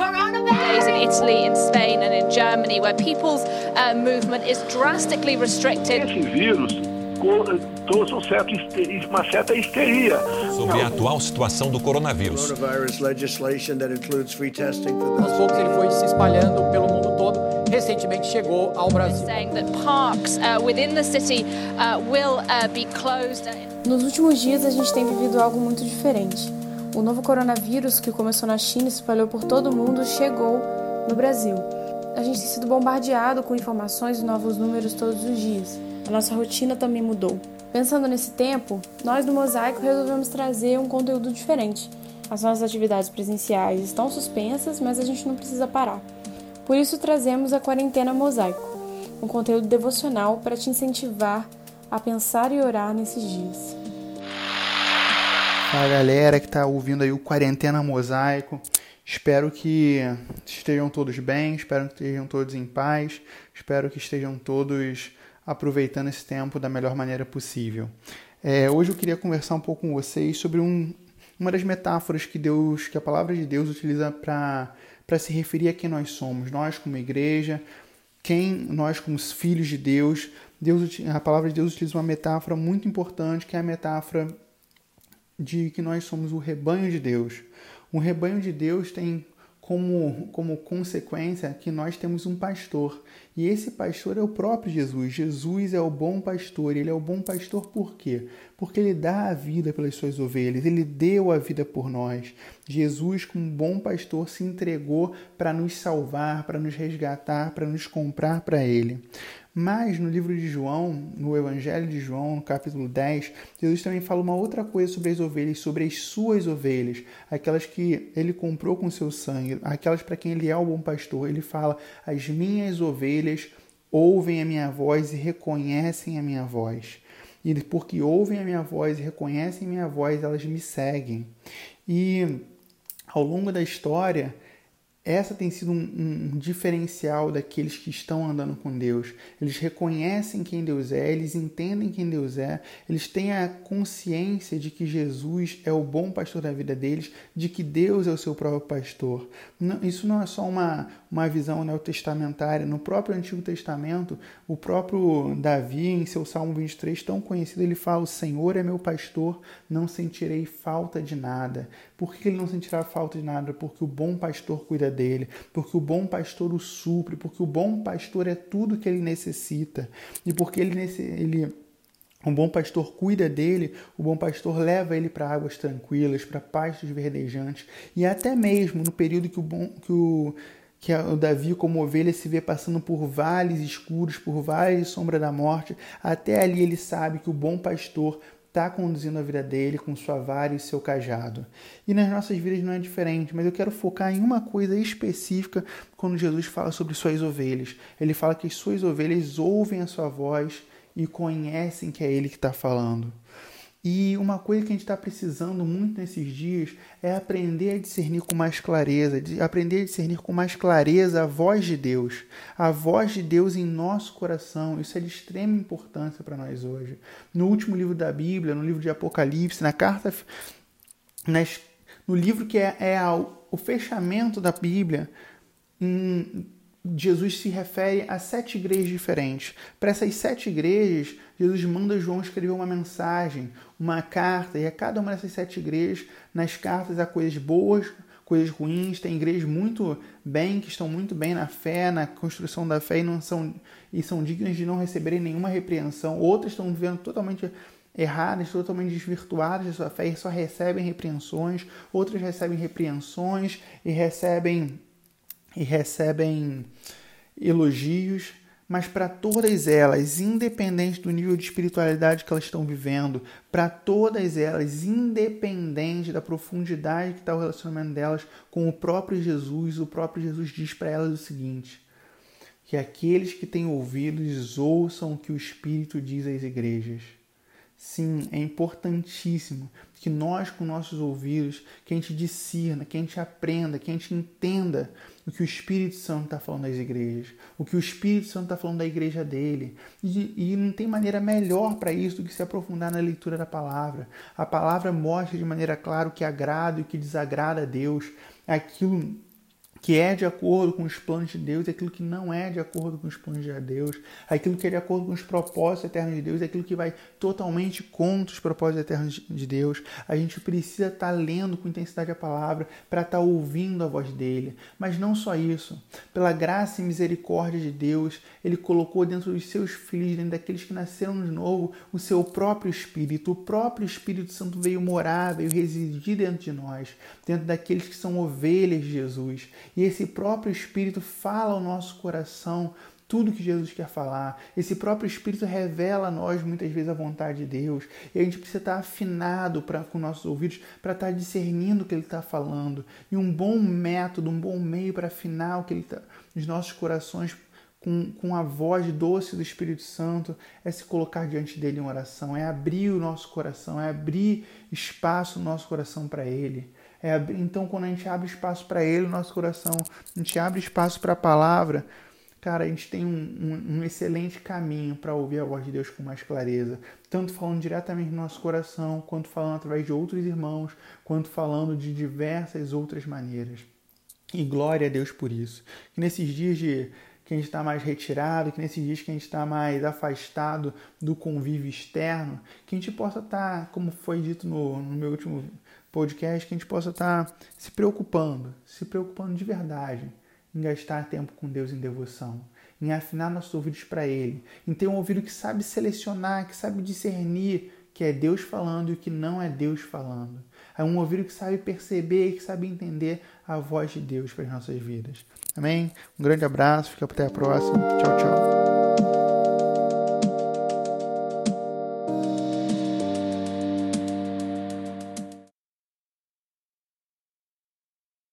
Days in Italy, in Spain, and in Germany, where people's uh, movement is drastically restricted. Esse vírus trouxe um certo, uma certa histeria. Sobre a atual situação do coronavírus. Coronavirus legislation that includes free testing for Aos poucos ele foi se espalhando pelo mundo todo. Recentemente chegou ao Brasil. Saying that parks uh, within the city uh, will uh, be closed. Nos últimos dias a gente tem vivido algo muito diferente. O novo coronavírus que começou na China e se espalhou por todo o mundo chegou no Brasil. A gente tem sido bombardeado com informações e novos números todos os dias. A nossa rotina também mudou. Pensando nesse tempo, nós do Mosaico resolvemos trazer um conteúdo diferente. As nossas atividades presenciais estão suspensas, mas a gente não precisa parar. Por isso trazemos a Quarentena Mosaico, um conteúdo devocional para te incentivar a pensar e orar nesses dias. Fala galera que está ouvindo aí o Quarentena Mosaico. Espero que estejam todos bem, espero que estejam todos em paz, espero que estejam todos aproveitando esse tempo da melhor maneira possível. É, hoje eu queria conversar um pouco com vocês sobre um, uma das metáforas que Deus, que a palavra de Deus utiliza para se referir a quem nós somos, nós como igreja, quem nós como filhos de Deus. Deus a palavra de Deus utiliza uma metáfora muito importante, que é a metáfora de que nós somos o rebanho de Deus. Um rebanho de Deus tem como, como consequência que nós temos um pastor. E esse pastor é o próprio Jesus. Jesus é o bom pastor. Ele é o bom pastor por quê? Porque ele dá a vida pelas suas ovelhas. Ele deu a vida por nós. Jesus, como bom pastor, se entregou para nos salvar, para nos resgatar, para nos comprar para ele. Mas no livro de João, no Evangelho de João, no capítulo 10, Jesus também fala uma outra coisa sobre as ovelhas, sobre as suas ovelhas, aquelas que ele comprou com seu sangue, aquelas para quem ele é o bom pastor. Ele fala: As minhas ovelhas ouvem a minha voz e reconhecem a minha voz. E porque ouvem a minha voz e reconhecem a minha voz, elas me seguem. E ao longo da história, essa tem sido um, um, diferencial daqueles que estão andando com Deus. Eles reconhecem quem Deus é, eles entendem quem Deus é, eles têm a consciência de que Jesus é o bom pastor da vida deles, de que Deus é o seu próprio pastor. Não, isso não é só uma, uma visão neotestamentária. No próprio Antigo Testamento, o próprio Davi, em seu Salmo 23, tão conhecido, ele fala: O Senhor é meu pastor, não sentirei falta de nada. Por que ele não sentirá falta de nada? Porque o bom pastor cuida dele, porque o bom pastor o supre, porque o bom pastor é tudo que ele necessita. E porque ele, ele o bom pastor cuida dele, o bom pastor leva ele para águas tranquilas, para pastos verdejantes. E até mesmo no período que o bom que o que o Davi, como ovelha, se vê passando por vales escuros, por vales de sombra da morte, até ali ele sabe que o bom pastor está conduzindo a vida dele com sua vara e seu cajado. E nas nossas vidas não é diferente, mas eu quero focar em uma coisa específica quando Jesus fala sobre suas ovelhas. Ele fala que as suas ovelhas ouvem a sua voz e conhecem que é ele que está falando. E uma coisa que a gente está precisando muito nesses dias é aprender a discernir com mais clareza, aprender a discernir com mais clareza a voz de Deus, a voz de Deus em nosso coração. Isso é de extrema importância para nós hoje. No último livro da Bíblia, no livro de Apocalipse, na carta, nas, no livro que é, é o fechamento da Bíblia, em, Jesus se refere a sete igrejas diferentes. Para essas sete igrejas, Jesus manda João escrever uma mensagem, uma carta, e a cada uma dessas sete igrejas, nas cartas há coisas boas, coisas ruins. Tem igrejas muito bem, que estão muito bem na fé, na construção da fé e, não são, e são dignas de não receberem nenhuma repreensão. Outras estão vivendo totalmente erradas, totalmente desvirtuadas da sua fé e só recebem repreensões. Outras recebem repreensões e recebem e recebem elogios, mas para todas elas, independente do nível de espiritualidade que elas estão vivendo, para todas elas, independente da profundidade que está o relacionamento delas com o próprio Jesus, o próprio Jesus diz para elas o seguinte: que aqueles que têm ouvidos ouçam o que o Espírito diz às igrejas. Sim, é importantíssimo que nós, com nossos ouvidos, que a gente discirna, que a gente aprenda, que a gente entenda o que o Espírito Santo está falando das igrejas, o que o Espírito Santo está falando da igreja dele. E, e não tem maneira melhor para isso do que se aprofundar na leitura da palavra. A palavra mostra de maneira clara o que agrada e o que desagrada a Deus, aquilo que é de acordo com os planos de Deus e aquilo que não é de acordo com os planos de Deus, aquilo que é de acordo com os propósitos eternos de Deus e aquilo que vai totalmente contra os propósitos eternos de Deus. A gente precisa estar lendo com intensidade a palavra para estar ouvindo a voz dele. Mas não só isso. Pela graça e misericórdia de Deus, ele colocou dentro dos seus filhos, dentro daqueles que nasceram de novo, o seu próprio Espírito. O próprio Espírito Santo veio morar, veio residir dentro de nós, dentro daqueles que são ovelhas de Jesus. E esse próprio Espírito fala ao nosso coração tudo que Jesus quer falar. Esse próprio Espírito revela a nós muitas vezes a vontade de Deus. E a gente precisa estar afinado pra, com nossos ouvidos para estar discernindo o que Ele está falando. E um bom método, um bom meio para afinar o que Ele está nos nossos corações com, com a voz doce do Espírito Santo é se colocar diante dele em oração, é abrir o nosso coração, é abrir espaço no nosso coração para ele. É, então, quando a gente abre espaço para Ele, nosso coração, a gente abre espaço para a palavra, cara, a gente tem um, um, um excelente caminho para ouvir a voz de Deus com mais clareza. Tanto falando diretamente no nosso coração, quanto falando através de outros irmãos, quanto falando de diversas outras maneiras. E glória a Deus por isso. Que nesses dias de que a gente está mais retirado, que nesses dias que a gente está mais afastado do convívio externo, que a gente possa estar, tá, como foi dito no, no meu último podcast que a gente possa estar tá se preocupando, se preocupando de verdade em gastar tempo com Deus em devoção, em afinar nossos ouvidos para Ele, em ter um ouvido que sabe selecionar, que sabe discernir que é Deus falando e o que não é Deus falando. É um ouvido que sabe perceber e que sabe entender a voz de Deus para as nossas vidas. Amém? Um grande abraço, fica até a próxima. Tchau, tchau.